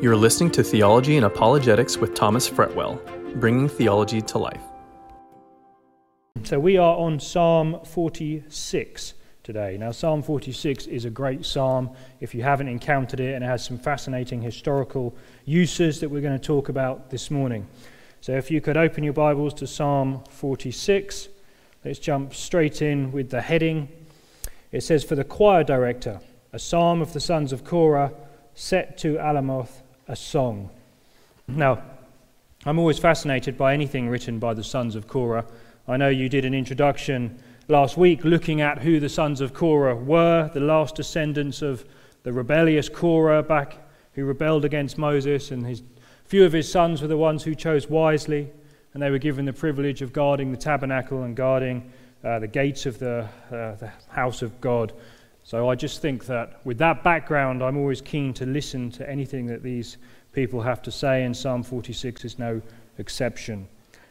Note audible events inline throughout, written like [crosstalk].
You're listening to Theology and Apologetics with Thomas Fretwell, bringing theology to life. So we are on Psalm 46 today. Now, Psalm 46 is a great psalm if you haven't encountered it, and it has some fascinating historical uses that we're going to talk about this morning. So, if you could open your Bibles to Psalm 46, let's jump straight in with the heading. It says, For the choir director, a psalm of the sons of Korah, set to Alamoth, a song. Now, I'm always fascinated by anything written by the sons of Korah. I know you did an introduction last week looking at who the sons of Korah were, the last descendants of the rebellious Korah back who rebelled against Moses, and his few of his sons were the ones who chose wisely, and they were given the privilege of guarding the tabernacle and guarding uh, the gates of the, uh, the house of God. So I just think that with that background, I'm always keen to listen to anything that these people have to say, and Psalm 46 is no exception.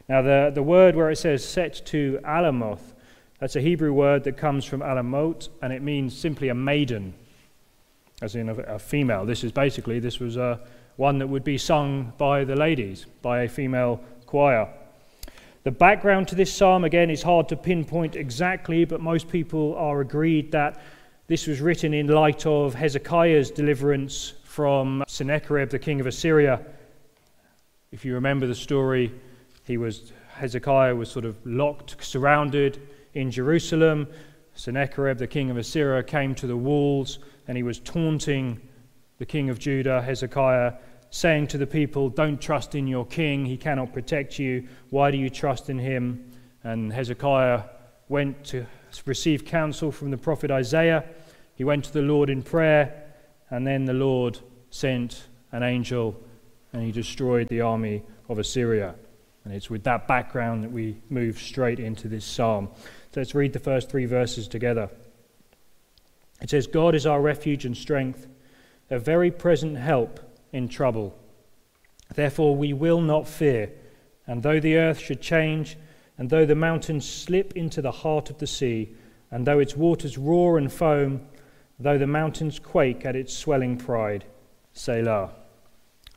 Now, the, the word where it says set to Alamoth, that's a Hebrew word that comes from Alamot, and it means simply a maiden, as in a, a female. This is basically, this was a, one that would be sung by the ladies, by a female choir. The background to this psalm, again, is hard to pinpoint exactly, but most people are agreed that this was written in light of Hezekiah's deliverance from Sennacherib, the king of Assyria. If you remember the story, he was, Hezekiah was sort of locked, surrounded in Jerusalem. Sennacherib, the king of Assyria, came to the walls and he was taunting the king of Judah, Hezekiah, saying to the people, Don't trust in your king, he cannot protect you. Why do you trust in him? And Hezekiah went to receive counsel from the prophet Isaiah. He went to the Lord in prayer, and then the Lord sent an angel and he destroyed the army of Assyria. And it's with that background that we move straight into this psalm. So let's read the first three verses together. It says, God is our refuge and strength, a very present help in trouble. Therefore, we will not fear. And though the earth should change, and though the mountains slip into the heart of the sea, and though its waters roar and foam, though the mountains quake at its swelling pride, Selah.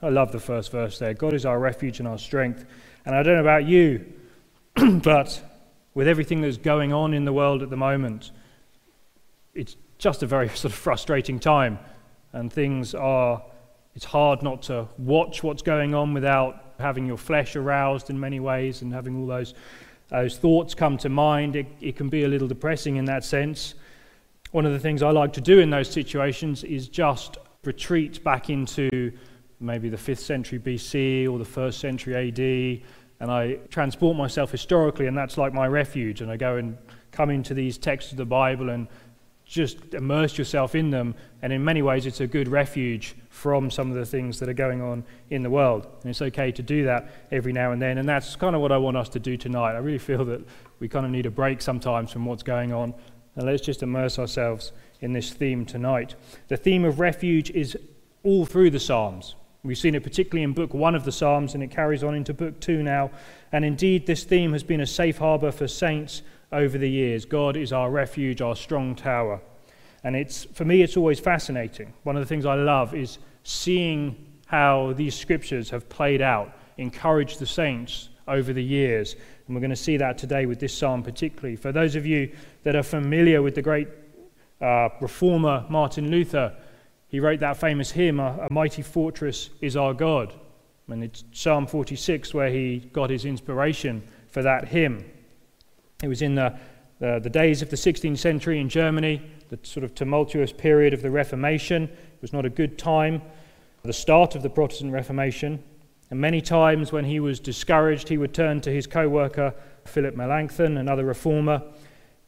I love the first verse there. God is our refuge and our strength. And I don't know about you, [clears throat] but with everything that's going on in the world at the moment, it's just a very [laughs] sort of frustrating time. And things are, it's hard not to watch what's going on without having your flesh aroused in many ways and having all those, those thoughts come to mind. It, it can be a little depressing in that sense. One of the things I like to do in those situations is just retreat back into maybe the 5th century BC or the 1st century AD, and I transport myself historically, and that's like my refuge. And I go and come into these texts of the Bible and just immerse yourself in them. And in many ways, it's a good refuge from some of the things that are going on in the world. And it's okay to do that every now and then. And that's kind of what I want us to do tonight. I really feel that we kind of need a break sometimes from what's going on. And let's just immerse ourselves in this theme tonight. The theme of refuge is all through the Psalms. We've seen it particularly in Book 1 of the Psalms, and it carries on into Book 2 now. And indeed, this theme has been a safe harbor for saints over the years. God is our refuge, our strong tower. And it's, for me, it's always fascinating. One of the things I love is seeing how these scriptures have played out, encouraged the saints over the years. And we're going to see that today with this psalm particularly. For those of you that are familiar with the great uh, reformer Martin Luther, he wrote that famous hymn, A Mighty Fortress is Our God. And it's Psalm 46 where he got his inspiration for that hymn. It was in the, the, the days of the 16th century in Germany, the sort of tumultuous period of the Reformation. It was not a good time, the start of the Protestant Reformation. And many times when he was discouraged, he would turn to his co worker, Philip Melanchthon, another reformer.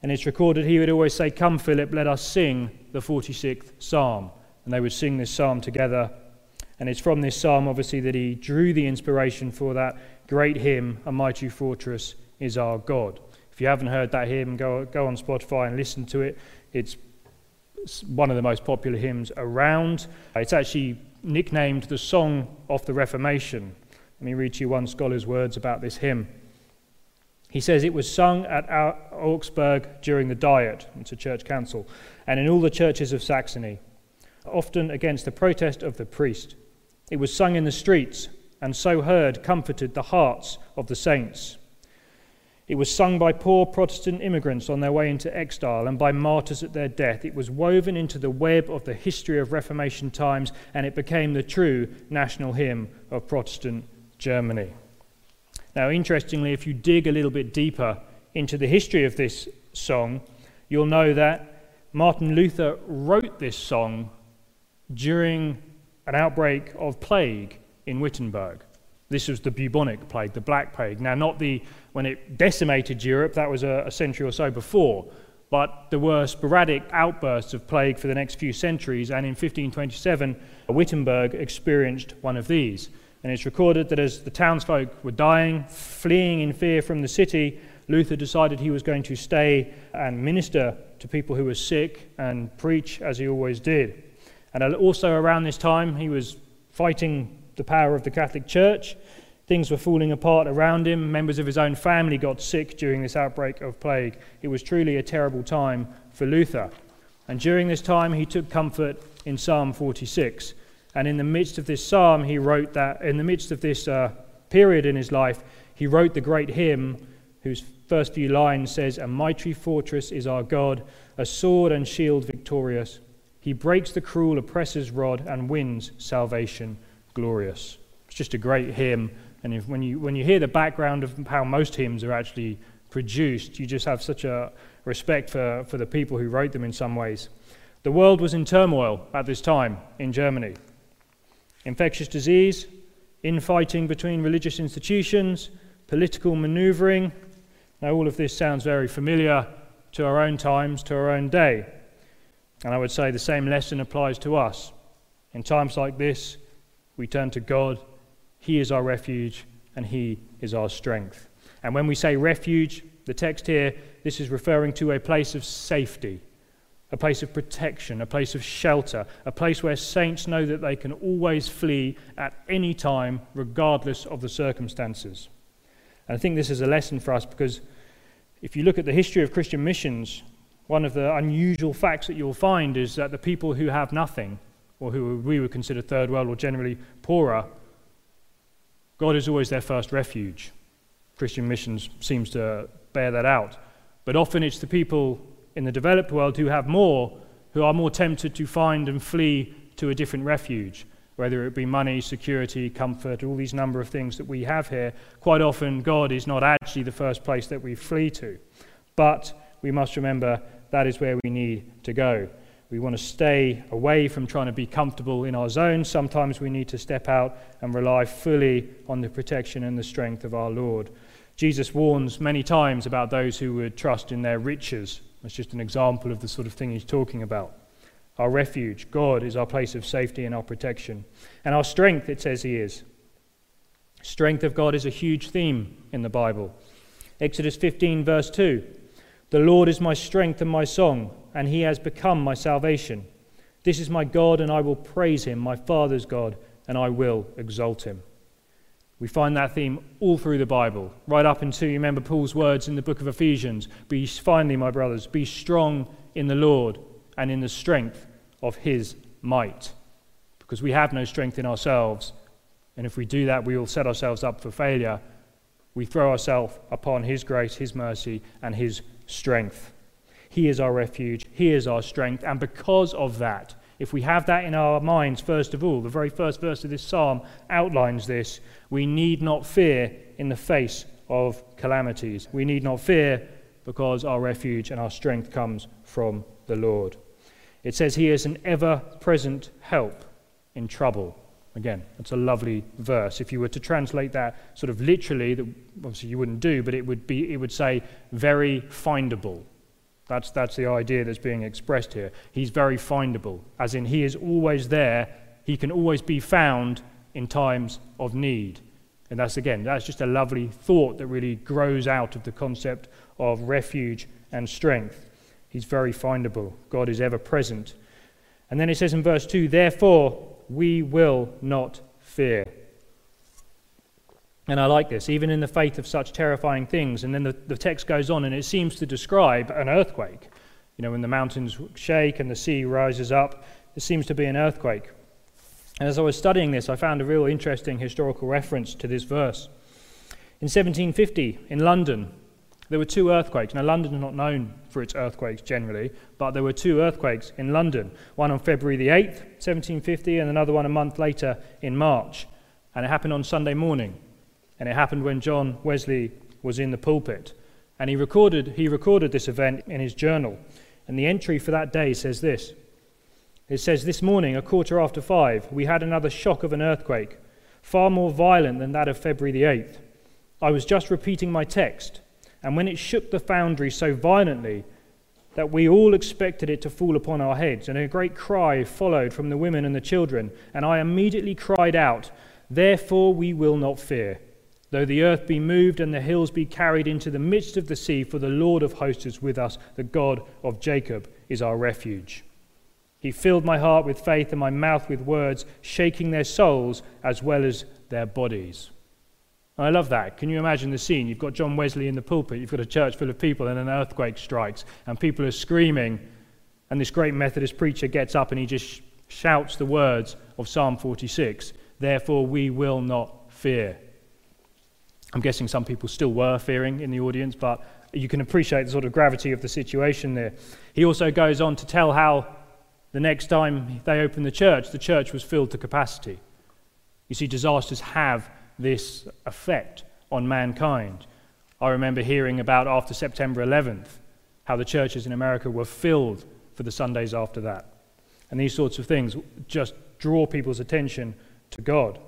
And it's recorded he would always say, Come, Philip, let us sing the 46th Psalm and they would sing this psalm together. And it's from this psalm, obviously, that he drew the inspiration for that great hymn, A Mighty Fortress is Our God. If you haven't heard that hymn, go, go on Spotify and listen to it. It's one of the most popular hymns around. It's actually nicknamed the Song of the Reformation. Let me read to you one scholar's words about this hymn. He says it was sung at Augsburg during the Diet, it's a church council, and in all the churches of Saxony often against the protest of the priest. It was sung in the streets, and so heard comforted the hearts of the saints. It was sung by poor Protestant immigrants on their way into exile and by martyrs at their death. It was woven into the web of the history of Reformation times, and it became the true national hymn of Protestant Germany. Now, interestingly, if you dig a little bit deeper into the history of this song, you'll know that Martin Luther wrote this song during an outbreak of plague in Wittenberg. This was the bubonic plague, the Black Plague. Now, not the when it decimated Europe, that was a, a century or so before, but there were sporadic outbursts of plague for the next few centuries, and in 1527, Wittenberg experienced one of these. And it's recorded that as the townsfolk were dying, fleeing in fear from the city, Luther decided he was going to stay and minister to people who were sick and preach as he always did. And also around this time, he was fighting the power of the Catholic Church. Things were falling apart around him. Members of his own family got sick during this outbreak of plague. It was truly a terrible time for Luther. And during this time, he took comfort in Psalm 46. And in the midst of this psalm, he wrote that, in the midst of this uh, period in his life, he wrote the great hymn whose first few lines says, A mighty fortress is our God, a sword and shield victorious. He breaks the cruel oppressor's rod and wins salvation glorious. It's just a great hymn. And if, when, you, when you hear the background of how most hymns are actually produced, you just have such a respect for, for the people who wrote them in some ways. The world was in turmoil at this time in Germany. Infectious disease, infighting between religious institutions, political maneuvering. Now, all of this sounds very familiar to our own times, to our own day. And I would say the same lesson applies to us. In times like this, we turn to God. He is our refuge and He is our strength. And when we say refuge, the text here, this is referring to a place of safety, a place of protection, a place of shelter, a place where saints know that they can always flee at any time, regardless of the circumstances. And I think this is a lesson for us because if you look at the history of Christian missions, one of the unusual facts that you'll find is that the people who have nothing, or who we would consider third world or generally poorer, God is always their first refuge. Christian missions seems to bear that out. But often it's the people in the developed world who have more who are more tempted to find and flee to a different refuge, whether it be money, security, comfort, all these number of things that we have here. Quite often, God is not actually the first place that we flee to. But we must remember that is where we need to go. We want to stay away from trying to be comfortable in our zone. Sometimes we need to step out and rely fully on the protection and the strength of our Lord. Jesus warns many times about those who would trust in their riches. That's just an example of the sort of thing he's talking about. Our refuge, God, is our place of safety and our protection. And our strength, it says he is. Strength of God is a huge theme in the Bible. Exodus 15, verse 2 The Lord is my strength and my song and he has become my salvation. This is my God, and I will praise him, my Father's God, and I will exalt him. We find that theme all through the Bible, right up until you remember Paul's words in the book of Ephesians Be finally, my brothers, be strong in the Lord and in the strength of his might. Because we have no strength in ourselves, and if we do that, we will set ourselves up for failure. We throw ourselves upon his grace, his mercy, and his strength. He is our refuge, He is our strength. And because of that, if we have that in our minds, first of all, the very first verse of this psalm outlines this we need not fear in the face of calamities. We need not fear because our refuge and our strength comes from the Lord. It says He is an ever present help in trouble. Again, that's a lovely verse. If you were to translate that sort of literally, that obviously you wouldn't do, but it would be it would say very findable. That's, that's the idea that's being expressed here. He's very findable, as in, he is always there. He can always be found in times of need. And that's, again, that's just a lovely thought that really grows out of the concept of refuge and strength. He's very findable. God is ever present. And then it says in verse 2 Therefore, we will not fear. And I like this, even in the faith of such terrifying things. And then the, the text goes on and it seems to describe an earthquake. You know, when the mountains shake and the sea rises up, it seems to be an earthquake. And as I was studying this, I found a real interesting historical reference to this verse. In 1750, in London, there were two earthquakes. Now, London is not known for its earthquakes generally, but there were two earthquakes in London one on February the 8th, 1750, and another one a month later in March. And it happened on Sunday morning. And it happened when John Wesley was in the pulpit. And he recorded, he recorded this event in his journal. And the entry for that day says this It says, This morning, a quarter after five, we had another shock of an earthquake, far more violent than that of February the 8th. I was just repeating my text, and when it shook the foundry so violently that we all expected it to fall upon our heads, and a great cry followed from the women and the children, and I immediately cried out, Therefore we will not fear. Though the earth be moved and the hills be carried into the midst of the sea, for the Lord of hosts is with us, the God of Jacob is our refuge. He filled my heart with faith and my mouth with words, shaking their souls as well as their bodies. I love that. Can you imagine the scene? You've got John Wesley in the pulpit, you've got a church full of people, and an earthquake strikes, and people are screaming, and this great Methodist preacher gets up and he just shouts the words of Psalm 46 Therefore, we will not fear. I'm guessing some people still were fearing in the audience, but you can appreciate the sort of gravity of the situation there. He also goes on to tell how the next time they opened the church, the church was filled to capacity. You see, disasters have this effect on mankind. I remember hearing about after September 11th how the churches in America were filled for the Sundays after that. And these sorts of things just draw people's attention to God.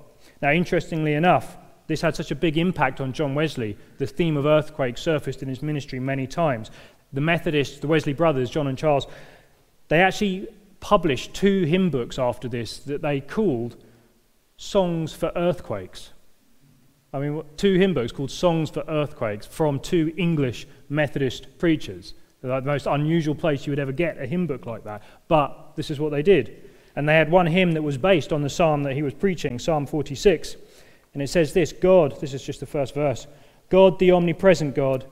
Now, interestingly enough, this had such a big impact on John Wesley. The theme of earthquake surfaced in his ministry many times. The Methodists, the Wesley brothers, John and Charles, they actually published two hymn books after this that they called Songs for Earthquakes. I mean, two hymn books called Songs for Earthquakes from two English Methodist preachers. Like the most unusual place you would ever get a hymn book like that. But this is what they did. And they had one hymn that was based on the psalm that he was preaching, Psalm 46. And it says this God, this is just the first verse God, the omnipresent God,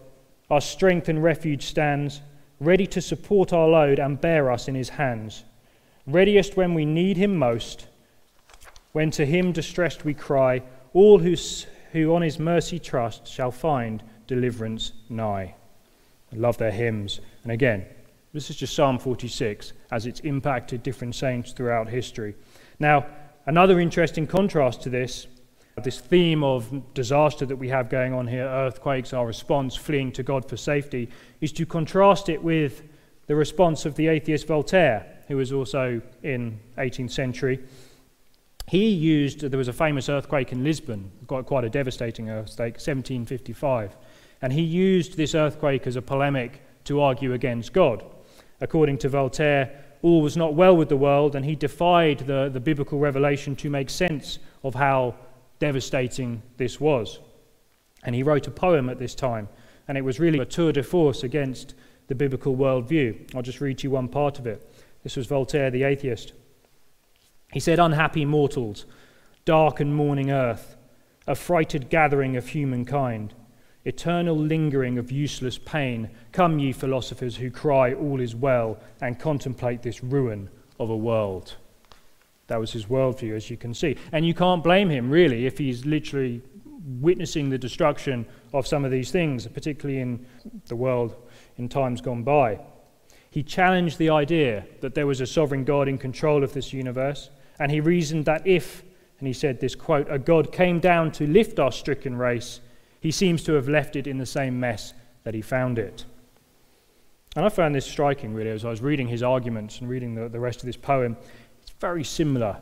our strength and refuge stands, ready to support our load and bear us in his hands. Readiest when we need him most, when to him distressed we cry, all who, who on his mercy trust shall find deliverance nigh. I love their hymns. And again, this is just Psalm 46 as it's impacted different saints throughout history. Now, another interesting contrast to this, this theme of disaster that we have going on here, earthquakes, our response, fleeing to God for safety, is to contrast it with the response of the atheist Voltaire, who was also in 18th century. He used, there was a famous earthquake in Lisbon, quite, quite a devastating earthquake, 1755, and he used this earthquake as a polemic to argue against God. According to Voltaire, all was not well with the world, and he defied the, the biblical revelation to make sense of how devastating this was. And he wrote a poem at this time, and it was really a tour de force against the biblical worldview. I'll just read you one part of it. This was Voltaire, the atheist. He said, Unhappy mortals, dark and mourning earth, a frighted gathering of humankind eternal lingering of useless pain. Come, ye philosophers who cry, All is well, and contemplate this ruin of a world. That was his worldview, as you can see. And you can't blame him, really, if he's literally witnessing the destruction of some of these things, particularly in the world in times gone by. He challenged the idea that there was a sovereign God in control of this universe, and he reasoned that if, and he said this quote, a God came down to lift our stricken race, he seems to have left it in the same mess that he found it. And I found this striking, really, as I was reading his arguments and reading the, the rest of this poem. Very similar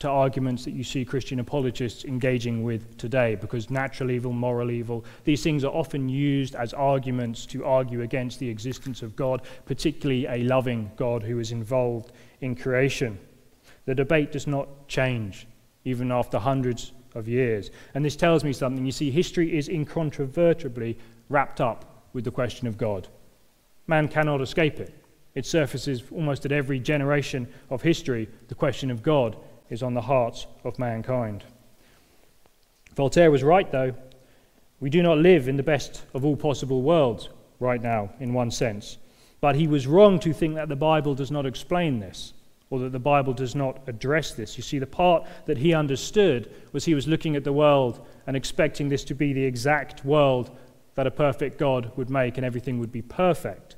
to arguments that you see Christian apologists engaging with today, because natural evil, moral evil, these things are often used as arguments to argue against the existence of God, particularly a loving God who is involved in creation. The debate does not change, even after hundreds of years. And this tells me something. You see, history is incontrovertibly wrapped up with the question of God. Man cannot escape it. It surfaces almost at every generation of history. The question of God is on the hearts of mankind. Voltaire was right, though. We do not live in the best of all possible worlds right now, in one sense. But he was wrong to think that the Bible does not explain this. or that the Bible does not address this. You see, the part that he understood was he was looking at the world and expecting this to be the exact world that a perfect God would make and everything would be perfect.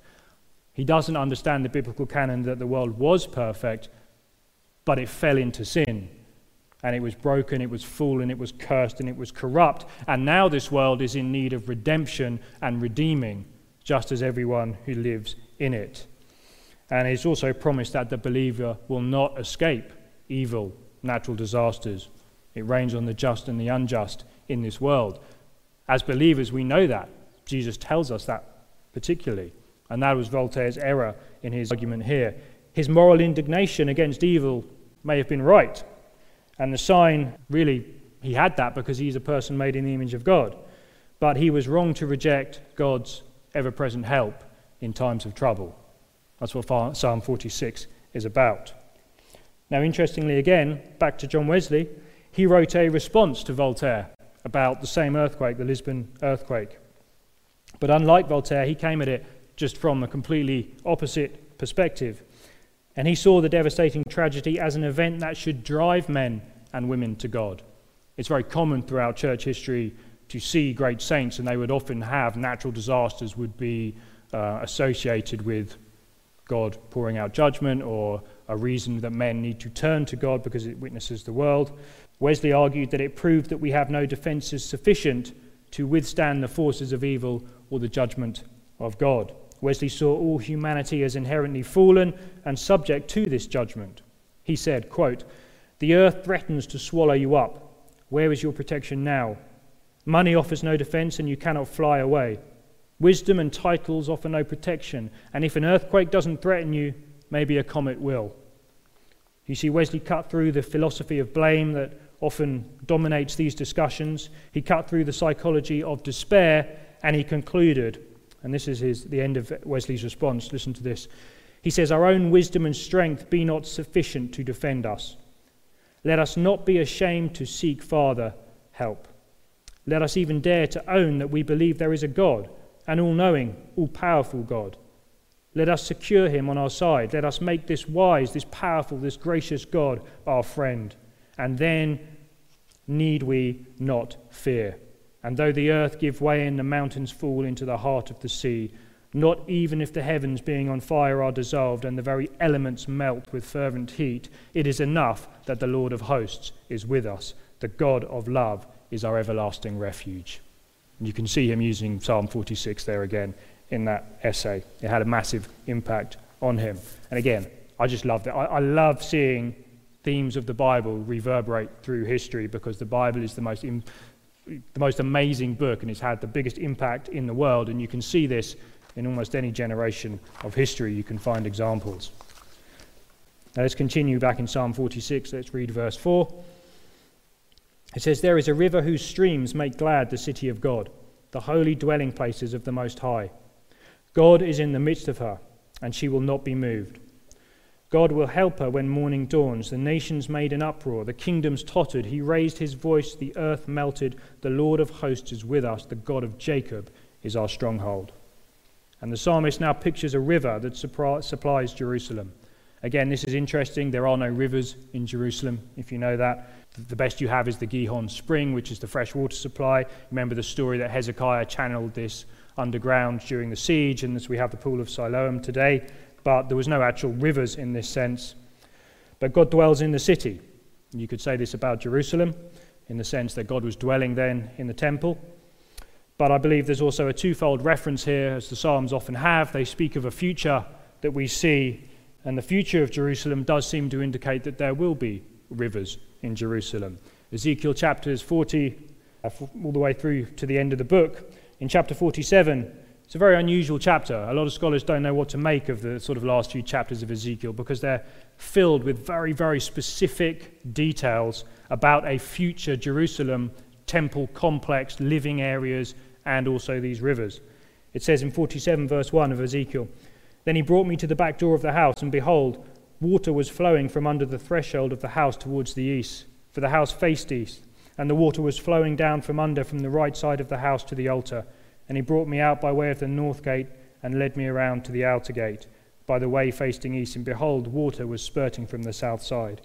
He doesn't understand the biblical canon that the world was perfect, but it fell into sin. And it was broken, it was fallen, it was cursed, and it was corrupt. And now this world is in need of redemption and redeeming, just as everyone who lives in it. And it's also promised that the believer will not escape evil, natural disasters. It rains on the just and the unjust in this world. As believers, we know that. Jesus tells us that particularly. And that was Voltaire's error in his argument here. His moral indignation against evil may have been right. And the sign, really, he had that because he's a person made in the image of God. But he was wrong to reject God's ever present help in times of trouble. That's what Psalm 46 is about. Now, interestingly, again, back to John Wesley, he wrote a response to Voltaire about the same earthquake, the Lisbon earthquake. But unlike Voltaire, he came at it just from a completely opposite perspective. And he saw the devastating tragedy as an event that should drive men and women to God. It's very common throughout church history to see great saints, and they would often have natural disasters would be uh, associated with God pouring out judgment or a reason that men need to turn to God because it witnesses the world. Wesley argued that it proved that we have no defenses sufficient to withstand the forces of evil or the judgment of God. Wesley saw all humanity as inherently fallen and subject to this judgment. He said, quote, The earth threatens to swallow you up. Where is your protection now? Money offers no defense and you cannot fly away. Wisdom and titles offer no protection, and if an earthquake doesn't threaten you, maybe a comet will. You see, Wesley cut through the philosophy of blame that often dominates these discussions. He cut through the psychology of despair, and he concluded and this is his, the end of Wesley's response. Listen to this. He says, Our own wisdom and strength be not sufficient to defend us. Let us not be ashamed to seek farther help. Let us even dare to own that we believe there is a God, an all knowing, all powerful God. Let us secure him on our side. Let us make this wise, this powerful, this gracious God our friend. And then need we not fear. And though the earth give way and the mountains fall into the heart of the sea, not even if the heavens being on fire are dissolved and the very elements melt with fervent heat, it is enough that the Lord of hosts is with us. The God of love is our everlasting refuge. And you can see him using Psalm 46 there again in that essay. It had a massive impact on him. And again, I just love that. I, I love seeing themes of the Bible reverberate through history because the Bible is the most the most amazing book and it's had the biggest impact in the world. And you can see this in almost any generation of history. You can find examples. Now let's continue back in Psalm 46. Let's read verse 4. It says, There is a river whose streams make glad the city of God, the holy dwelling places of the Most High. God is in the midst of her, and she will not be moved. God will help her when morning dawns. The nations made an uproar, the kingdoms tottered. He raised his voice, the earth melted. The Lord of hosts is with us, the God of Jacob is our stronghold. And the psalmist now pictures a river that supplies Jerusalem. Again, this is interesting. There are no rivers in Jerusalem, if you know that. The best you have is the Gihon Spring, which is the fresh water supply. Remember the story that Hezekiah channeled this underground during the siege, and as we have the Pool of Siloam today but there was no actual rivers in this sense. But God dwells in the city. You could say this about Jerusalem, in the sense that God was dwelling then in the temple. But I believe there's also a twofold reference here, as the Psalms often have. They speak of a future that we see, and the future of Jerusalem does seem to indicate that there will be rivers in Jerusalem. Ezekiel chapters 40, uh, all the way through to the end of the book. In chapter 47, it's a very unusual chapter. A lot of scholars don't know what to make of the sort of last few chapters of Ezekiel because they're filled with very, very specific details about a future Jerusalem temple complex, living areas, and also these rivers. It says in 47, verse 1 of Ezekiel Then he brought me to the back door of the house, and behold, water was flowing from under the threshold of the house towards the east, for the house faced east, and the water was flowing down from under from the right side of the house to the altar. And he brought me out by way of the north gate and led me around to the outer gate. by the way facing east, and behold, water was spurting from the south side.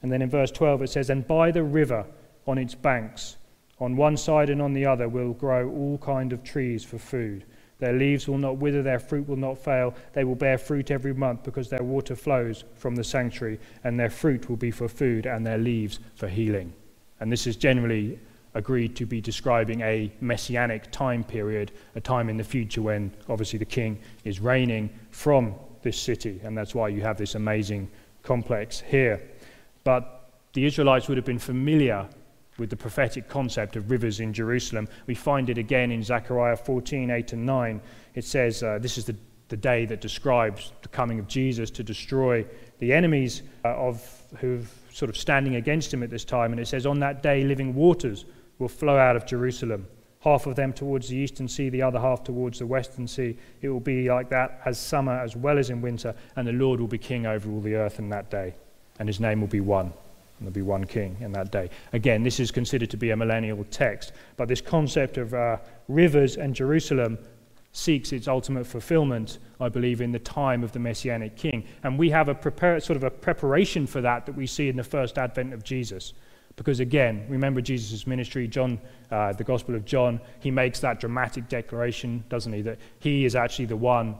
And then in verse 12 it says, And by the river on its banks, on one side and on the other, will grow all kind of trees for food. Their leaves will not wither, their fruit will not fail. They will bear fruit every month because their water flows from the sanctuary, and their fruit will be for food and their leaves for healing. And this is generally agreed to be describing a messianic time period, a time in the future when obviously the king is reigning from this city. And that's why you have this amazing complex here. But the Israelites would have been familiar with the prophetic concept of rivers in Jerusalem. We find it again in Zechariah 14 8 and 9. It says, uh, This is the, the day that describes the coming of Jesus to destroy the enemies uh, of who've sort of standing against him at this time. And it says, On that day, living waters will flow out of Jerusalem, half of them towards the eastern sea, the other half towards the western sea. It will be like that as summer as well as in winter, and the Lord will be king over all the earth in that day, and his name will be one. And there'll be one king in that day. Again, this is considered to be a millennial text, but this concept of uh, rivers and Jerusalem seeks its ultimate fulfillment, I believe, in the time of the Messianic King. And we have a prepare, sort of a preparation for that that we see in the first advent of Jesus. Because again, remember Jesus' ministry, John, uh, the Gospel of John, he makes that dramatic declaration, doesn't he, that he is actually the one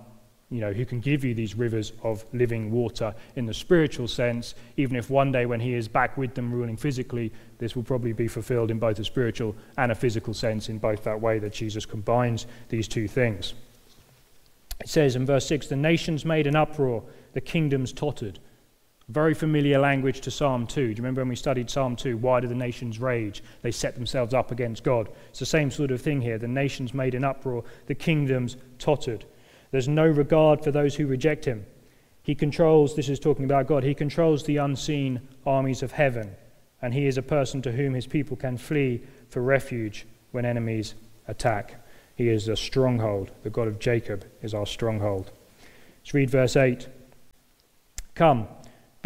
you know, who can give you these rivers of living water in the spiritual sense, even if one day when he is back with them ruling physically, this will probably be fulfilled in both a spiritual and a physical sense, in both that way that Jesus combines these two things. It says in verse 6 the nations made an uproar, the kingdoms tottered. Very familiar language to Psalm 2. Do you remember when we studied Psalm 2? Why do the nations rage? They set themselves up against God. It's the same sort of thing here. The nations made an uproar, the kingdoms tottered. There's no regard for those who reject him. He controls, this is talking about God, he controls the unseen armies of heaven, and he is a person to whom his people can flee for refuge when enemies attack. He is a stronghold. The God of Jacob is our stronghold. Let's read verse 8. Come,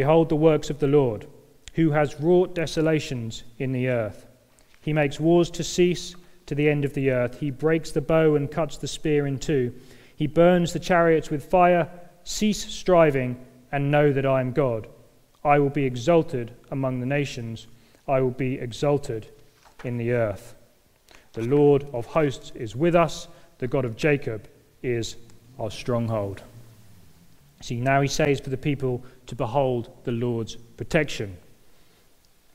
Behold the works of the Lord, who has wrought desolations in the earth. He makes wars to cease to the end of the earth. He breaks the bow and cuts the spear in two. He burns the chariots with fire. Cease striving and know that I am God. I will be exalted among the nations. I will be exalted in the earth. The Lord of hosts is with us. The God of Jacob is our stronghold. See, now he says for the people to behold the Lord's protection.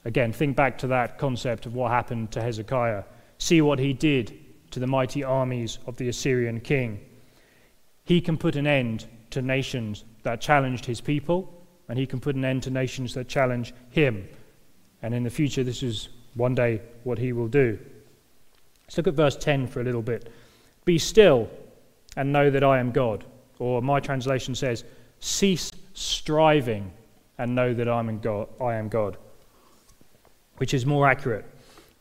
Again, think back to that concept of what happened to Hezekiah. See what he did to the mighty armies of the Assyrian king. He can put an end to nations that challenged his people, and he can put an end to nations that challenge him. And in the future, this is one day what he will do. Let's look at verse 10 for a little bit. Be still and know that I am God. Or my translation says, Cease striving and know that I'm in God, I am God, which is more accurate.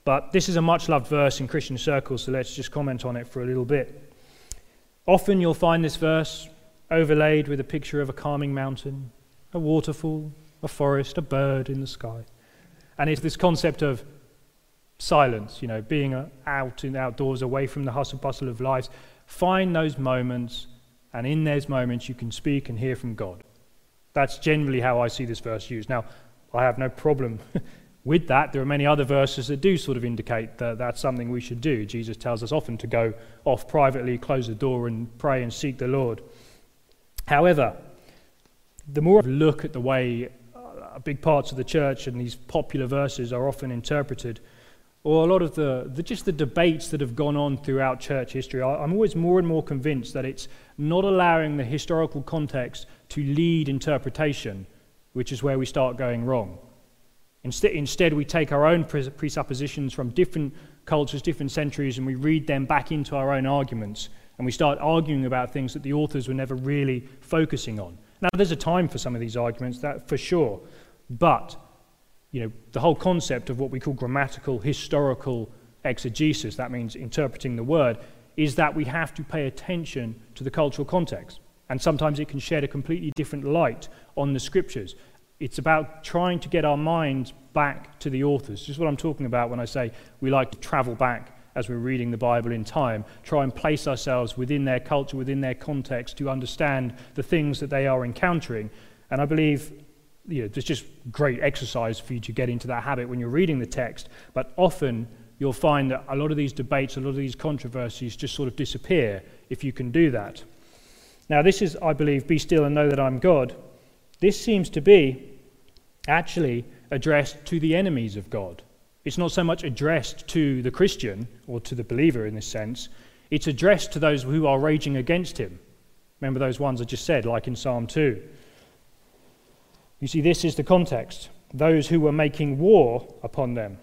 But this is a much loved verse in Christian circles, so let's just comment on it for a little bit. Often you'll find this verse overlaid with a picture of a calming mountain, a waterfall, a forest, a bird in the sky. And it's this concept of silence, you know, being out in the outdoors, away from the hustle bustle of life. Find those moments and in those moments, you can speak and hear from God. That's generally how I see this verse used. Now, I have no problem [laughs] with that. There are many other verses that do sort of indicate that that's something we should do. Jesus tells us often to go off privately, close the door, and pray and seek the Lord. However, the more I look at the way uh, big parts of the church and these popular verses are often interpreted, or a lot of the, the, just the debates that have gone on throughout church history, I, I'm always more and more convinced that it's not allowing the historical context to lead interpretation, which is where we start going wrong. Instead, instead we take our own presuppositions from different cultures, different centuries, and we read them back into our own arguments, and we start arguing about things that the authors were never really focusing on. Now, there's a time for some of these arguments, that for sure, but you know, the whole concept of what we call grammatical historical exegesis, that means interpreting the word, is that we have to pay attention to the cultural context. And sometimes it can shed a completely different light on the scriptures. It's about trying to get our minds back to the authors. Just what I'm talking about when I say we like to travel back as we're reading the Bible in time, try and place ourselves within their culture, within their context, to understand the things that they are encountering. And I believe you know, there's just great exercise for you to get into that habit when you're reading the text. But often you'll find that a lot of these debates, a lot of these controversies just sort of disappear if you can do that. Now, this is, I believe, Be Still and Know That I'm God. This seems to be actually addressed to the enemies of God. It's not so much addressed to the Christian or to the believer in this sense, it's addressed to those who are raging against him. Remember those ones I just said, like in Psalm 2. You see, this is the context those who were making war upon them.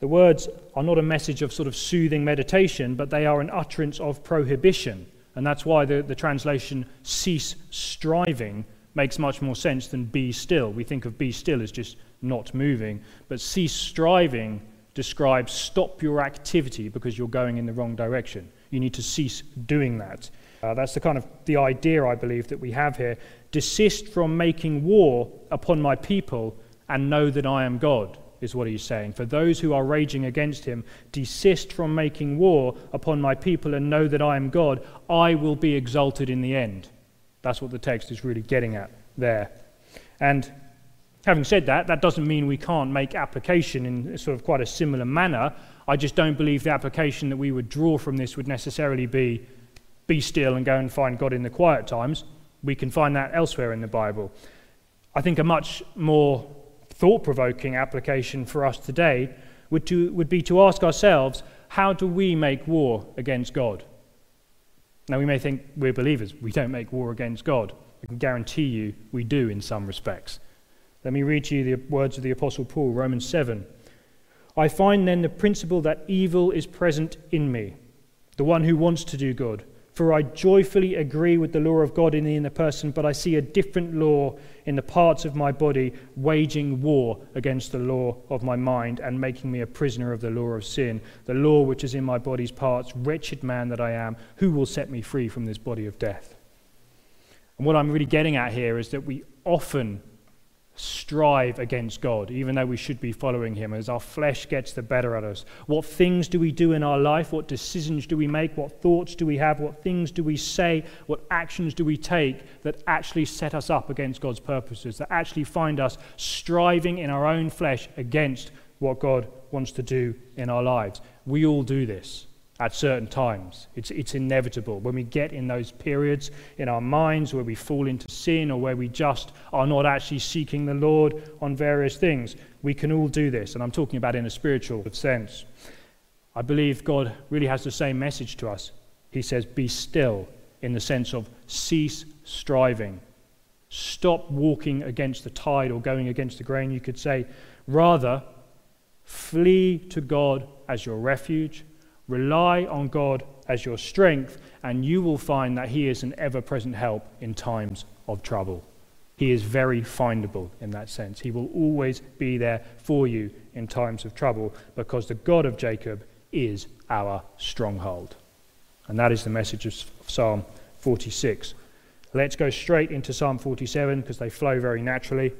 The words are not a message of sort of soothing meditation, but they are an utterance of prohibition. And that's why the, the translation cease striving makes much more sense than be still. We think of be still as just not moving, but cease striving describes stop your activity because you're going in the wrong direction. You need to cease doing that. Uh, that's the kind of the idea I believe that we have here. Desist from making war upon my people and know that I am God, is what he's saying. For those who are raging against him, desist from making war upon my people and know that I am God. I will be exalted in the end. That's what the text is really getting at there. And having said that, that doesn't mean we can't make application in sort of quite a similar manner. I just don't believe the application that we would draw from this would necessarily be be still and go and find God in the quiet times. We can find that elsewhere in the Bible. I think a much more thought provoking application for us today would, to, would be to ask ourselves how do we make war against God? Now, we may think we're believers, we don't make war against God. I can guarantee you we do in some respects. Let me read to you the words of the Apostle Paul, Romans 7. I find then the principle that evil is present in me, the one who wants to do good for I joyfully agree with the law of God in the inner person, but I see a different law in the parts of my body, waging war against the law of my mind and making me a prisoner of the law of sin. The law which is in my body's parts, wretched man that I am, who will set me free from this body of death? And what I'm really getting at here is that we often strive against God, even though we should be following Him, as our flesh gets the better at us. What things do we do in our life? What decisions do we make? What thoughts do we have? What things do we say? What actions do we take that actually set us up against God's purposes, that actually find us striving in our own flesh against what God wants to do in our lives? We all do this at certain times. It's, it's inevitable. When we get in those periods in our minds where we fall into sin or where we just are not actually seeking the Lord on various things, we can all do this. And I'm talking about in a spiritual sense. I believe God really has the same message to us. He says, Be still, in the sense of cease striving. Stop walking against the tide or going against the grain, you could say. Rather, flee to God as your refuge Rely on God as your strength, and you will find that He is an ever present help in times of trouble. He is very findable in that sense. He will always be there for you in times of trouble because the God of Jacob is our stronghold. And that is the message of Psalm 46. Let's go straight into Psalm 47 because they flow very naturally.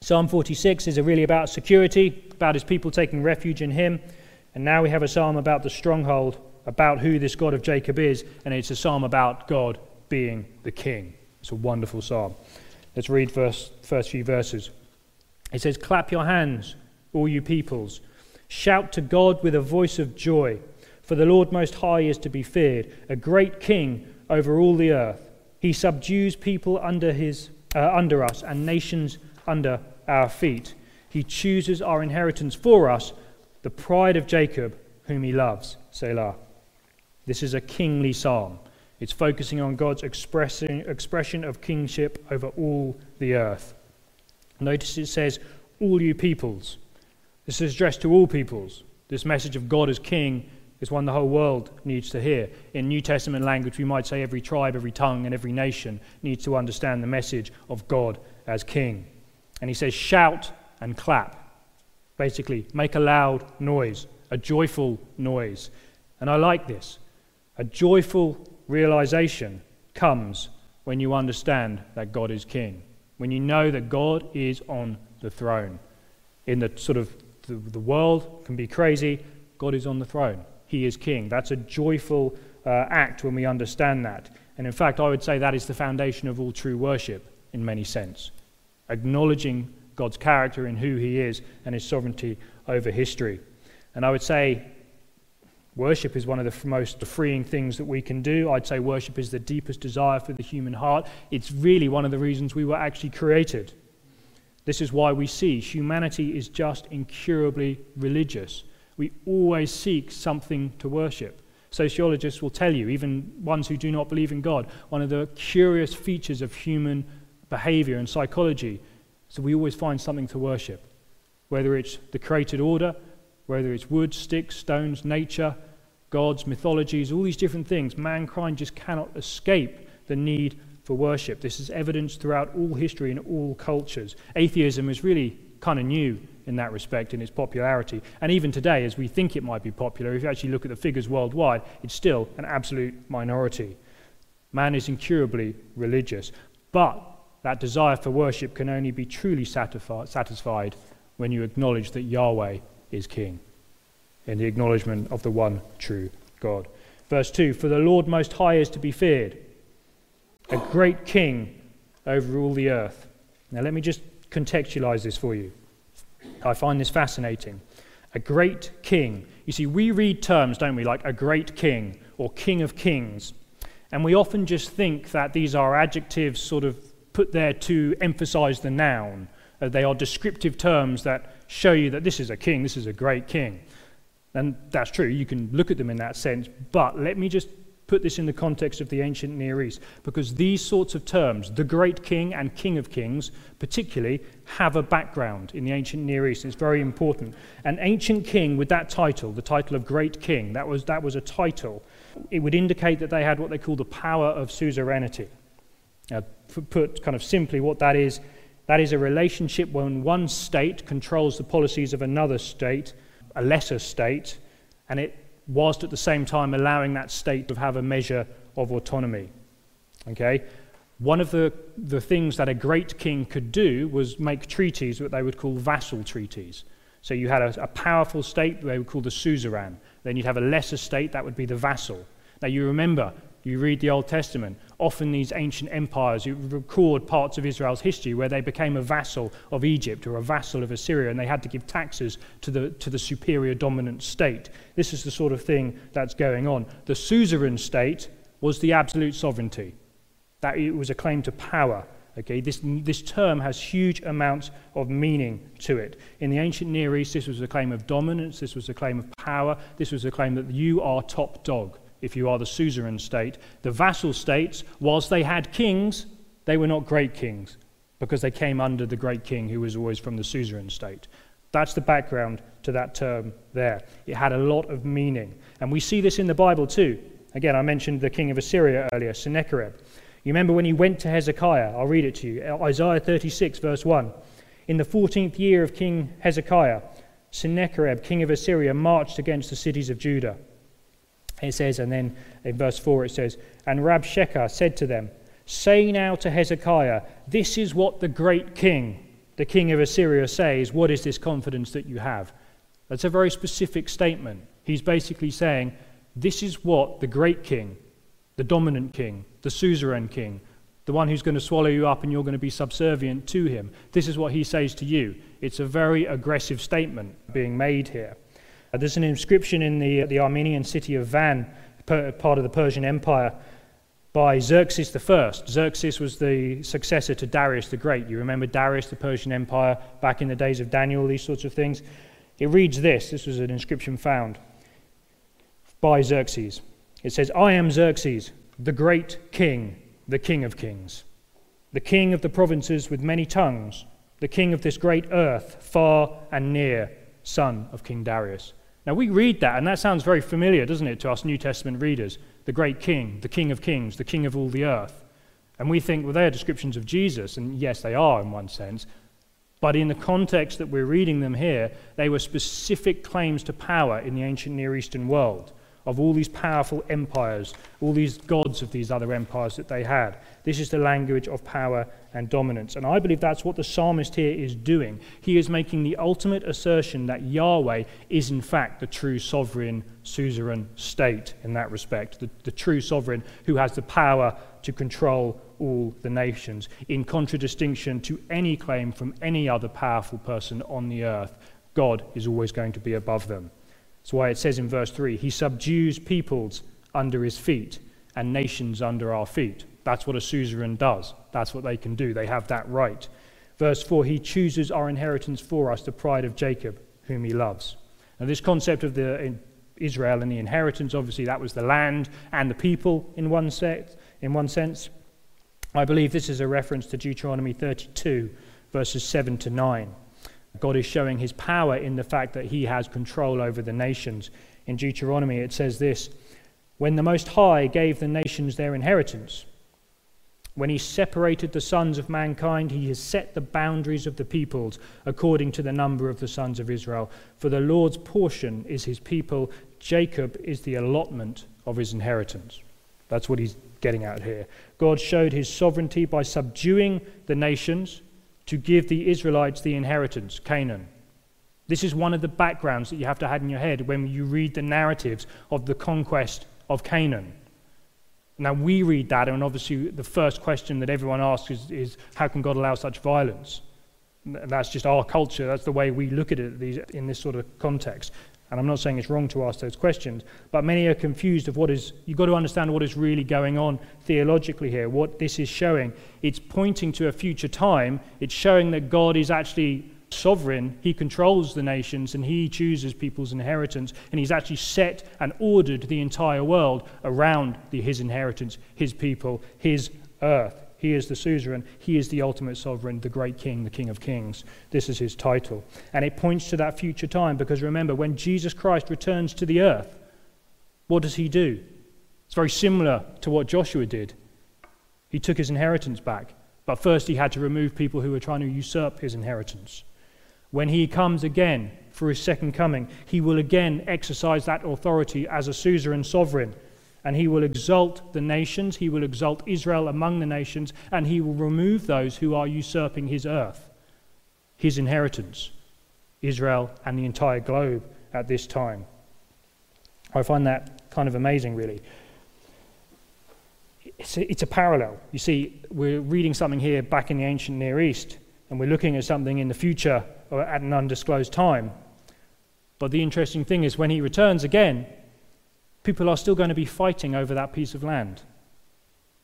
Psalm 46 is really about security, about his people taking refuge in him. And now we have a psalm about the stronghold, about who this God of Jacob is, and it's a psalm about God being the king. It's a wonderful psalm. Let's read verse, first few verses. It says, Clap your hands, all you peoples. Shout to God with a voice of joy, for the Lord Most High is to be feared, a great king over all the earth. He subdues people under, his, uh, under us and nations under our feet. He chooses our inheritance for us the pride of Jacob, whom he loves. Selah. This is a kingly psalm. It's focusing on God's expression of kingship over all the earth. Notice it says, All you peoples. This is addressed to all peoples. This message of God as king is one the whole world needs to hear. In New Testament language, we might say every tribe, every tongue, and every nation needs to understand the message of God as king. And he says, Shout and clap. Basically, make a loud noise, a joyful noise. And I like this. A joyful realization comes when you understand that God is king, when you know that God is on the throne. In the sort of the, the world can be crazy, God is on the throne. He is king. That's a joyful uh, act when we understand that. And in fact, I would say that is the foundation of all true worship in many sense. Acknowledging God's character in who he is and his sovereignty over history. And I would say worship is one of the most freeing things that we can do. I'd say worship is the deepest desire for the human heart. It's really one of the reasons we were actually created. This is why we see humanity is just incurably religious. We always seek something to worship. Sociologists will tell you, even ones who do not believe in God, one of the curious features of human behavior and psychology that we always find something to worship. Whether it's the created order, whether it's wood, sticks, stones, nature, gods, mythologies, all these different things, mankind just cannot escape the need for worship. This is evidenced throughout all history and all cultures. Atheism is really kind of new in that respect in its popularity. And even today, as we think it might be popular, if you actually look at the figures worldwide, it's still an absolute minority. Man is incurably religious. But that desire for worship can only be truly satisfied when you acknowledge that Yahweh is King, in the acknowledgement of the one true God. Verse 2 For the Lord Most High is to be feared, a great King over all the earth. Now, let me just contextualize this for you. I find this fascinating. A great king. You see, we read terms, don't we, like a great king or king of kings. And we often just think that these are adjectives sort of put there to emphasize the noun. Uh, they are descriptive terms that show you that this is a king, this is a great king. And that's true, you can look at them in that sense. But let me just put this in the context of the ancient Near East, because these sorts of terms, the great king and king of kings, particularly, have a background in the ancient Near East. It's very important. An ancient king with that title, the title of great king, that was, that was a title. It would indicate that they had what they call the power of suzerainty. Put kind of simply, what that is, that is a relationship when one state controls the policies of another state, a lesser state, and it whilst at the same time allowing that state to have a measure of autonomy. Okay? One of the, the things that a great king could do was make treaties, what they would call vassal treaties. So you had a, a powerful state, they would call the suzerain. Then you'd have a lesser state, that would be the vassal. Now you remember, you read the Old Testament, often these ancient empires, record parts of Israel's history where they became a vassal of Egypt or a vassal of Assyria and they had to give taxes to the, to the superior dominant state. This is the sort of thing that's going on. The suzerain state was the absolute sovereignty, that it was a claim to power. Okay, this, this term has huge amounts of meaning to it. In the ancient Near East, this was a claim of dominance, this was a claim of power, this was a claim that you are top dog if you are the suzerain state. The vassal states, whilst they had kings, they were not great kings because they came under the great king who was always from the suzerain state. That's the background to that term there. It had a lot of meaning. And we see this in the Bible too. Again, I mentioned the king of Assyria earlier, Sennacherib. You remember when he went to Hezekiah? I'll read it to you. Uh, Isaiah 36, verse 1. In the 14th year of King Hezekiah, Sennacherib, king of Assyria, marched against the cities of Judah. It says, and then in verse 4 it says, And Rabshakeh said to them, Say now to Hezekiah, This is what the great king, the king of Assyria, says. What is this confidence that you have? That's a very specific statement. He's basically saying, This is what the great king, the dominant king, the suzerain king, the one who's going to swallow you up and you're going to be subservient to him, this is what he says to you. It's a very aggressive statement being made here. Uh, there's an inscription in the, the Armenian city of Van, part of the Persian Empire, by Xerxes I. Xerxes was the successor to Darius the Great. You remember Darius, the Persian Empire, back in the days of Daniel, these sorts of things? It reads this this was an inscription found by Xerxes. It says, I am Xerxes, the great king, the king of kings, the king of the provinces with many tongues, the king of this great earth, far and near, son of King Darius. Now, we read that, and that sounds very familiar, doesn't it, to us New Testament readers? The great king, the king of kings, the king of all the earth. And we think, well, they are descriptions of Jesus, and yes, they are in one sense. But in the context that we're reading them here, they were specific claims to power in the ancient Near Eastern world. Of all these powerful empires, all these gods of these other empires that they had. This is the language of power and dominance. And I believe that's what the psalmist here is doing. He is making the ultimate assertion that Yahweh is, in fact, the true sovereign, suzerain state in that respect, the, the true sovereign who has the power to control all the nations, in contradistinction to any claim from any other powerful person on the earth. God is always going to be above them. That's why it says in verse 3 He subdues peoples under his feet and nations under our feet. That's what a suzerain does. That's what they can do. They have that right. Verse 4 He chooses our inheritance for us, the pride of Jacob, whom he loves. Now, this concept of the Israel and the inheritance, obviously, that was the land and the people in one, set, in one sense. I believe this is a reference to Deuteronomy 32, verses 7 to 9. God is showing his power in the fact that he has control over the nations. In Deuteronomy, it says this When the Most High gave the nations their inheritance, when he separated the sons of mankind, he has set the boundaries of the peoples according to the number of the sons of Israel. For the Lord's portion is his people, Jacob is the allotment of his inheritance. That's what he's getting at here. God showed his sovereignty by subduing the nations to give the Israelites the inheritance, Canaan. This is one of the backgrounds that you have to have in your head when you read the narratives of the conquest of Canaan. Now, we read that, and obviously, the first question that everyone asks is, is how can God allow such violence? That's just our culture. That's the way we look at it in this sort of context. And I'm not saying it's wrong to ask those questions, but many are confused of what is, you've got to understand what is really going on theologically here, what this is showing. It's pointing to a future time, it's showing that God is actually sovereign, He controls the nations, and He chooses people's inheritance, and He's actually set and ordered the entire world around the, His inheritance, His people, His earth. He is the suzerain. He is the ultimate sovereign, the great king, the King of Kings. This is his title. And it points to that future time because remember, when Jesus Christ returns to the earth, what does he do? It's very similar to what Joshua did. He took his inheritance back, but first he had to remove people who were trying to usurp his inheritance. When he comes again for his second coming, he will again exercise that authority as a suzerain sovereign and he will exalt the nations, he will exalt Israel among the nations, and he will remove those who are usurping his earth, his inheritance, Israel and the entire globe at this time. I find that kind of amazing, really. It's a, it's a parallel. You see, we're reading something here back in the ancient Near East, and we're looking at something in the future or at an undisclosed time. But the interesting thing is, when he returns again, people are still going to be fighting over that piece of land.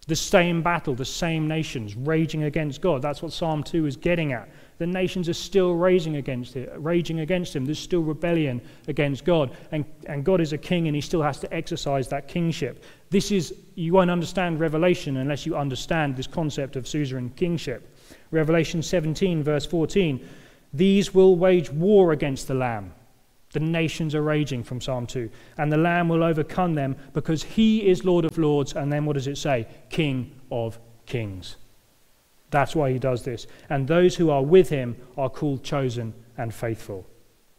The same battle, the same nations raging against God. That's what Psalm 2 is getting at. The nations are still raging against it, raging against him. There's still rebellion against God. And, and God is a king and he still has to exercise that kingship. This is, you won't understand Revelation unless you understand this concept of suzerain kingship. Revelation 17, verse 14. These will wage war against the Lamb the nations are raging from Psalm 2. And the Lamb will overcome them because he is Lord of Lords. And then what does it say? King of Kings. That's why he does this. And those who are with him are called chosen and faithful.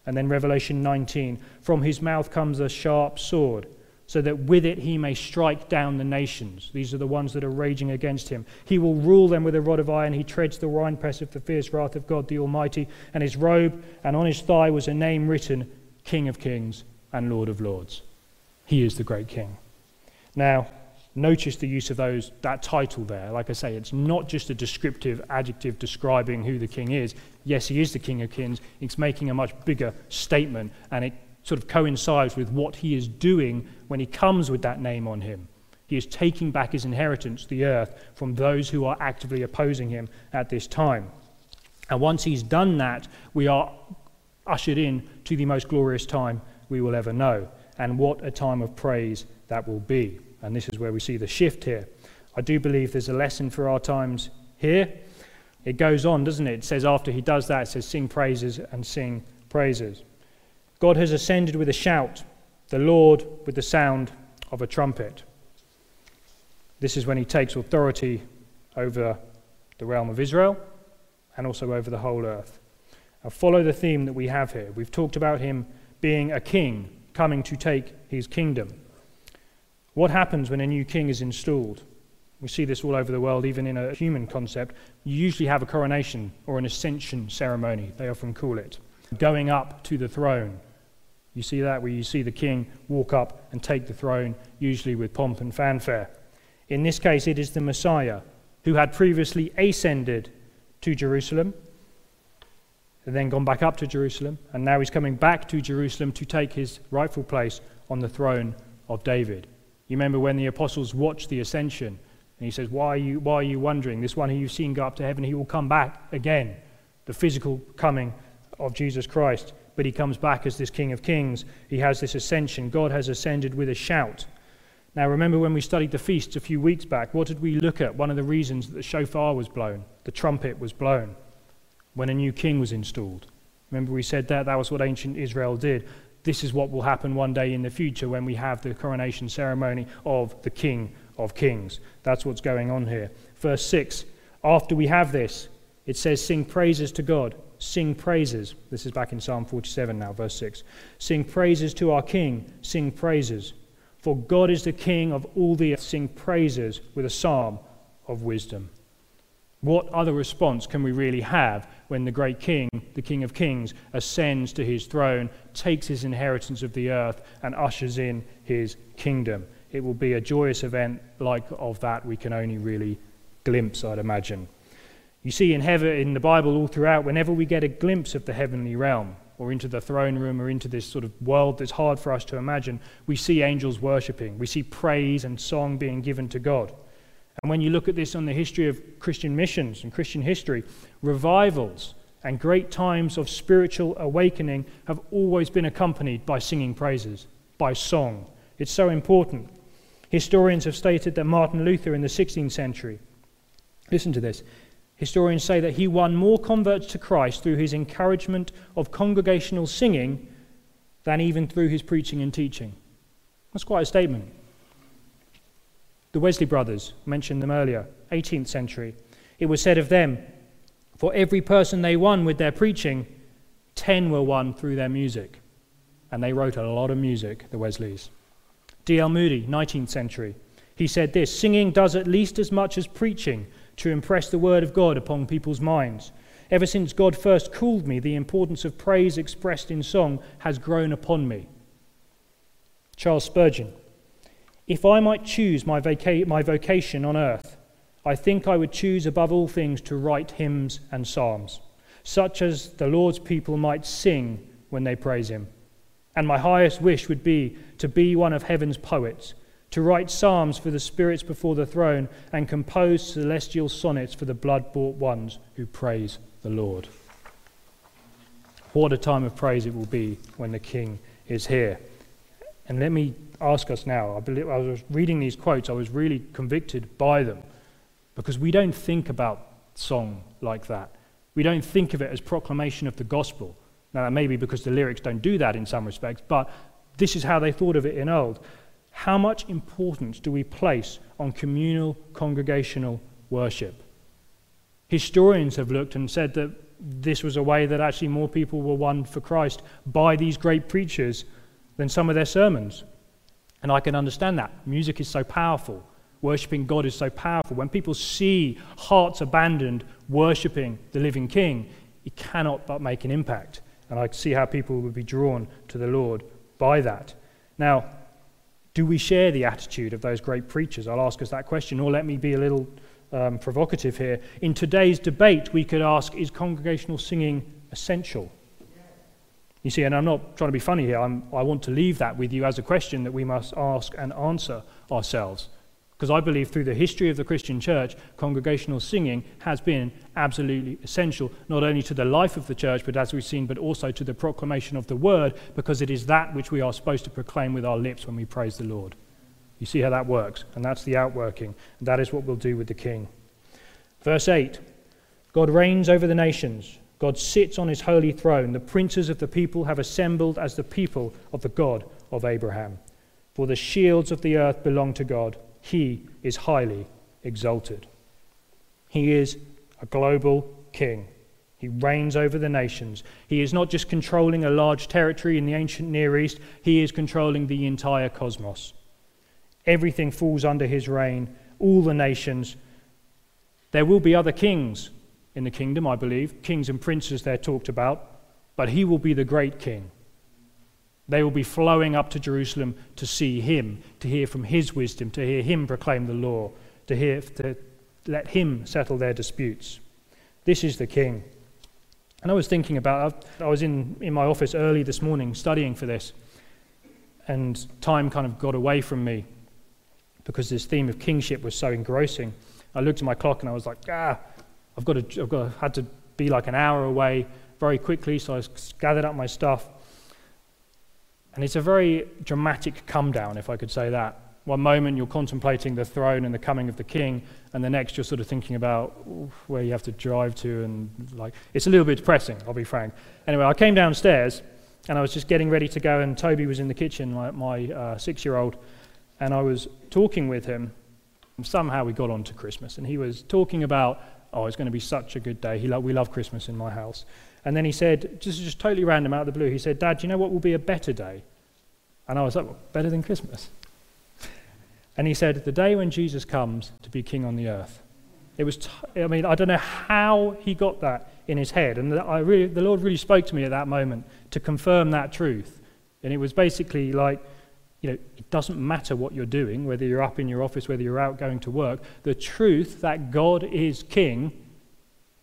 And then Revelation 19 From his mouth comes a sharp sword, so that with it he may strike down the nations. These are the ones that are raging against him. He will rule them with a rod of iron. He treads the winepress of the fierce wrath of God the Almighty. And his robe and on his thigh was a name written King of Kings and Lord of Lords. He is the great King. Now, notice the use of those that title there. Like I say, it's not just a descriptive adjective describing who the king is. Yes, he is the King of Kings. It's making a much bigger statement, and it sort of coincides with what he is doing when he comes with that name on him. He is taking back his inheritance, the earth, from those who are actively opposing him at this time. And once he's done that, we are ushered in to the most glorious time we will ever know. And what a time of praise that will be. And this is where we see the shift here. I do believe there's a lesson for our times here. It goes on, doesn't it? It says after he does that, it says, Sing praises and sing praises. God has ascended with a shout, the Lord with the sound of a trumpet. This is when he takes authority over the realm of Israel and also over the whole earth. Now, follow the theme that we have here. We've talked about him being a king, coming to take his kingdom. What happens when a new king is installed? We see this all over the world, even in a human concept. You usually have a coronation or an ascension ceremony, they often call it. Going up to the throne. You see that where you see the king walk up and take the throne, usually with pomp and fanfare. In this case, it is the Messiah who had previously ascended to Jerusalem and then gone back up to Jerusalem, and now he's coming back to Jerusalem to take his rightful place on the throne of David. You remember when the apostles watched the ascension, and he says, Why are you, why are you wondering? This one who you've seen go up to heaven, he will come back again. The physical coming of Jesus Christ. But he comes back as this King of Kings. He has this ascension. God has ascended with a shout. Now, remember when we studied the feasts a few weeks back, what did we look at? One of the reasons that the shofar was blown, the trumpet was blown when a new king was installed. Remember, we said that that was what ancient Israel did. This is what will happen one day in the future when we have the coronation ceremony of the King of Kings. That's what's going on here. Verse 6 After we have this, it says, Sing praises to God. Sing praises. This is back in Psalm 47 now, verse 6. Sing praises to our King. Sing praises. For God is the King of all the earth. Sing praises with a psalm of wisdom. What other response can we really have when the great king, the King of Kings, ascends to his throne, takes his inheritance of the earth, and ushers in his kingdom? It will be a joyous event like of that we can only really glimpse, I'd imagine. You see, in heaven, in the Bible, all throughout, whenever we get a glimpse of the heavenly realm, or into the throne room, or into this sort of world that's hard for us to imagine, we see angels worshipping. We see praise and song being given to God. And when you look at this on the history of Christian missions and Christian history, revivals and great times of spiritual awakening have always been accompanied by singing praises, by song. It's so important. Historians have stated that Martin Luther in the 16th century, listen to this, historians say that he won more converts to Christ through his encouragement of congregational singing than even through his preaching and teaching. That's quite a statement. The Wesley brothers, mentioned them earlier, 18th century. It was said of them, for every person they won with their preaching, 10 were won through their music. And they wrote a lot of music, the Wesleys. D.L. Moody, 19th century. He said this Singing does at least as much as preaching to impress the word of God upon people's minds. Ever since God first called me, the importance of praise expressed in song has grown upon me. Charles Spurgeon, if I might choose my, vaca- my vocation on earth, I think I would choose above all things to write hymns and psalms, such as the Lord's people might sing when they praise him. And my highest wish would be to be one of heaven's poets, to write psalms for the spirits before the throne, and compose celestial sonnets for the blood bought ones who praise the Lord. What a time of praise it will be when the King is here. And let me ask us now. I, believe, I was reading these quotes, I was really convicted by them because we don't think about song like that. We don't think of it as proclamation of the gospel. Now, that may be because the lyrics don't do that in some respects, but this is how they thought of it in old. How much importance do we place on communal congregational worship? Historians have looked and said that this was a way that actually more people were won for Christ by these great preachers than some of their sermons. And I can understand that. Music is so powerful. Worshipping God is so powerful. When people see hearts abandoned worshipping the living King, it cannot but make an impact. And I see how people would be drawn to the Lord by that. Now, do we share the attitude of those great preachers? I'll ask us that question, or let me be a little um, provocative here. In today's debate, we could ask is congregational singing essential? You see, and I'm not trying to be funny here, I'm, i want to leave that with you as a question that we must ask and answer ourselves. Because I believe through the history of the Christian church, congregational singing has been absolutely essential, not only to the life of the church, but as we've seen, but also to the proclamation of the word, because it is that which we are supposed to proclaim with our lips when we praise the Lord. You see how that works, and that's the outworking, and that is what we'll do with the king. Verse 8 God reigns over the nations. God sits on his holy throne. The princes of the people have assembled as the people of the God of Abraham. For the shields of the earth belong to God. He is highly exalted. He is a global king. He reigns over the nations. He is not just controlling a large territory in the ancient Near East, he is controlling the entire cosmos. Everything falls under his reign, all the nations. There will be other kings in the kingdom, I believe, kings and princes they're talked about, but he will be the great king. They will be flowing up to Jerusalem to see him, to hear from his wisdom, to hear him proclaim the law, to, hear, to let him settle their disputes. This is the king. And I was thinking about, I was in, in my office early this morning studying for this, and time kind of got away from me because this theme of kingship was so engrossing. I looked at my clock and I was like, ah, I've got to, I've got to, had to be like an hour away very quickly, so I gathered up my stuff. And it's a very dramatic come down, if I could say that. One moment you're contemplating the throne and the coming of the king, and the next you're sort of thinking about where you have to drive to, and like it's a little bit depressing. I'll be frank. Anyway, I came downstairs, and I was just getting ready to go, and Toby was in the kitchen, my, my uh, six-year-old, and I was talking with him. Somehow we got on to Christmas, and he was talking about, oh, it's going to be such a good day. He lo- we love Christmas in my house. And then he said, just, just totally random out of the blue, he said, Dad, do you know what will be a better day? And I was like, well, better than Christmas? [laughs] And he said, the day when Jesus comes to be king on the earth. It was, t- I mean, I don't know how he got that in his head. And I really, the Lord really spoke to me at that moment to confirm that truth. And it was basically like, you know, it doesn't matter what you're doing, whether you're up in your office, whether you're out going to work. The truth that God is king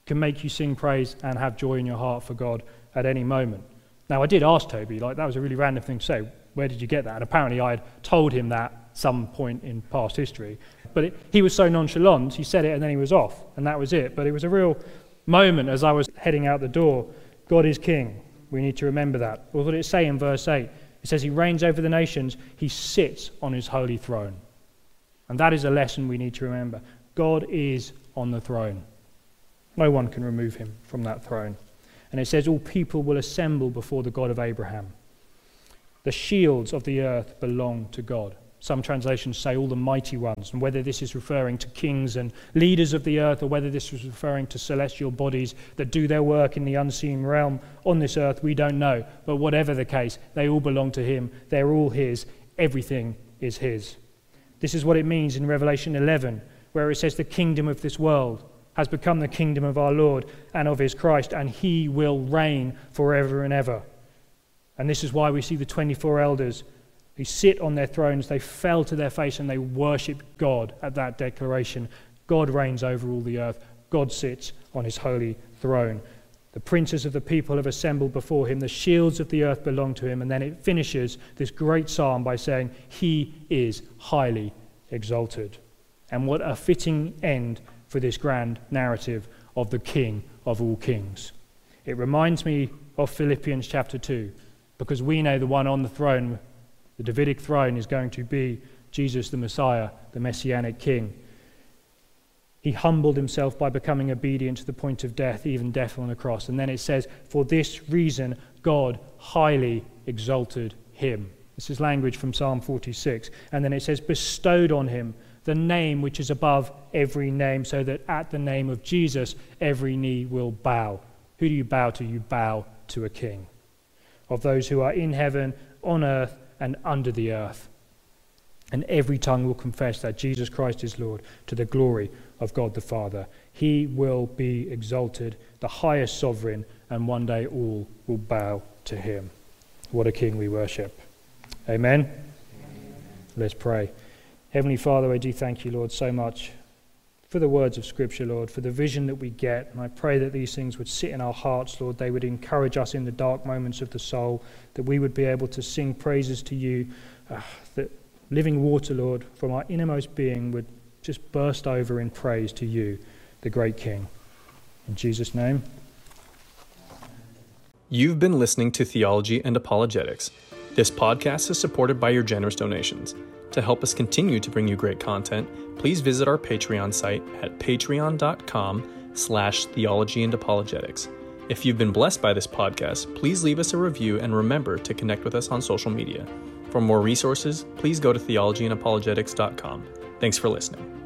can make you sing praise and have joy in your heart for God at any moment. Now, I did ask Toby, like, that was a really random thing to say. Where did you get that? And apparently, I had told him that some point in past history. But it, he was so nonchalant, he said it and then he was off, and that was it. But it was a real moment as I was heading out the door. God is king. We need to remember that. What did it say in verse 8? It says, He reigns over the nations, He sits on His holy throne. And that is a lesson we need to remember. God is on the throne. No one can remove him from that throne. And it says, All people will assemble before the God of Abraham. The shields of the earth belong to God. Some translations say all the mighty ones, and whether this is referring to kings and leaders of the earth or whether this was referring to celestial bodies that do their work in the unseen realm on this earth, we don't know. But whatever the case, they all belong to Him. They're all His. Everything is His. This is what it means in Revelation 11, where it says, The kingdom of this world has become the kingdom of our Lord and of His Christ, and He will reign forever and ever. And this is why we see the 24 elders who sit on their thrones, they fell to their face and they worship God at that declaration. God reigns over all the earth, God sits on his holy throne. The princes of the people have assembled before him. The shields of the earth belong to him. And then it finishes this great psalm by saying, He is highly exalted. And what a fitting end for this grand narrative of the King of all kings. It reminds me of Philippians chapter 2, because we know the one on the throne the Davidic throne is going to be Jesus the Messiah, the Messianic King. He humbled himself by becoming obedient to the point of death, even death on the cross. And then it says, For this reason, God highly exalted him. This is language from Psalm 46. And then it says, Bestowed on him the name which is above every name, so that at the name of Jesus every knee will bow. Who do you bow to? You bow to a king. Of those who are in heaven, on earth, and under the earth. And every tongue will confess that Jesus Christ is Lord to the glory of God the Father. He will be exalted, the highest sovereign, and one day all will bow to him. What a king we worship. Amen. Amen. Let's pray. Heavenly Father, I do thank you, Lord, so much for the words of Scripture, Lord, for the vision that we get. And I pray that these things would sit in our hearts, Lord. They would encourage us in the dark moments of the soul, that we would be able to sing praises to you, uh, that living water, Lord, from our innermost being would just burst over in praise to you, the great King. In Jesus' name. You've been listening to Theology and Apologetics. This podcast is supported by your generous donations. To help us continue to bring you great content, please visit our Patreon site at patreon.com slash theology and apologetics. If you've been blessed by this podcast, please leave us a review and remember to connect with us on social media. For more resources, please go to theologyandapologetics.com. Thanks for listening.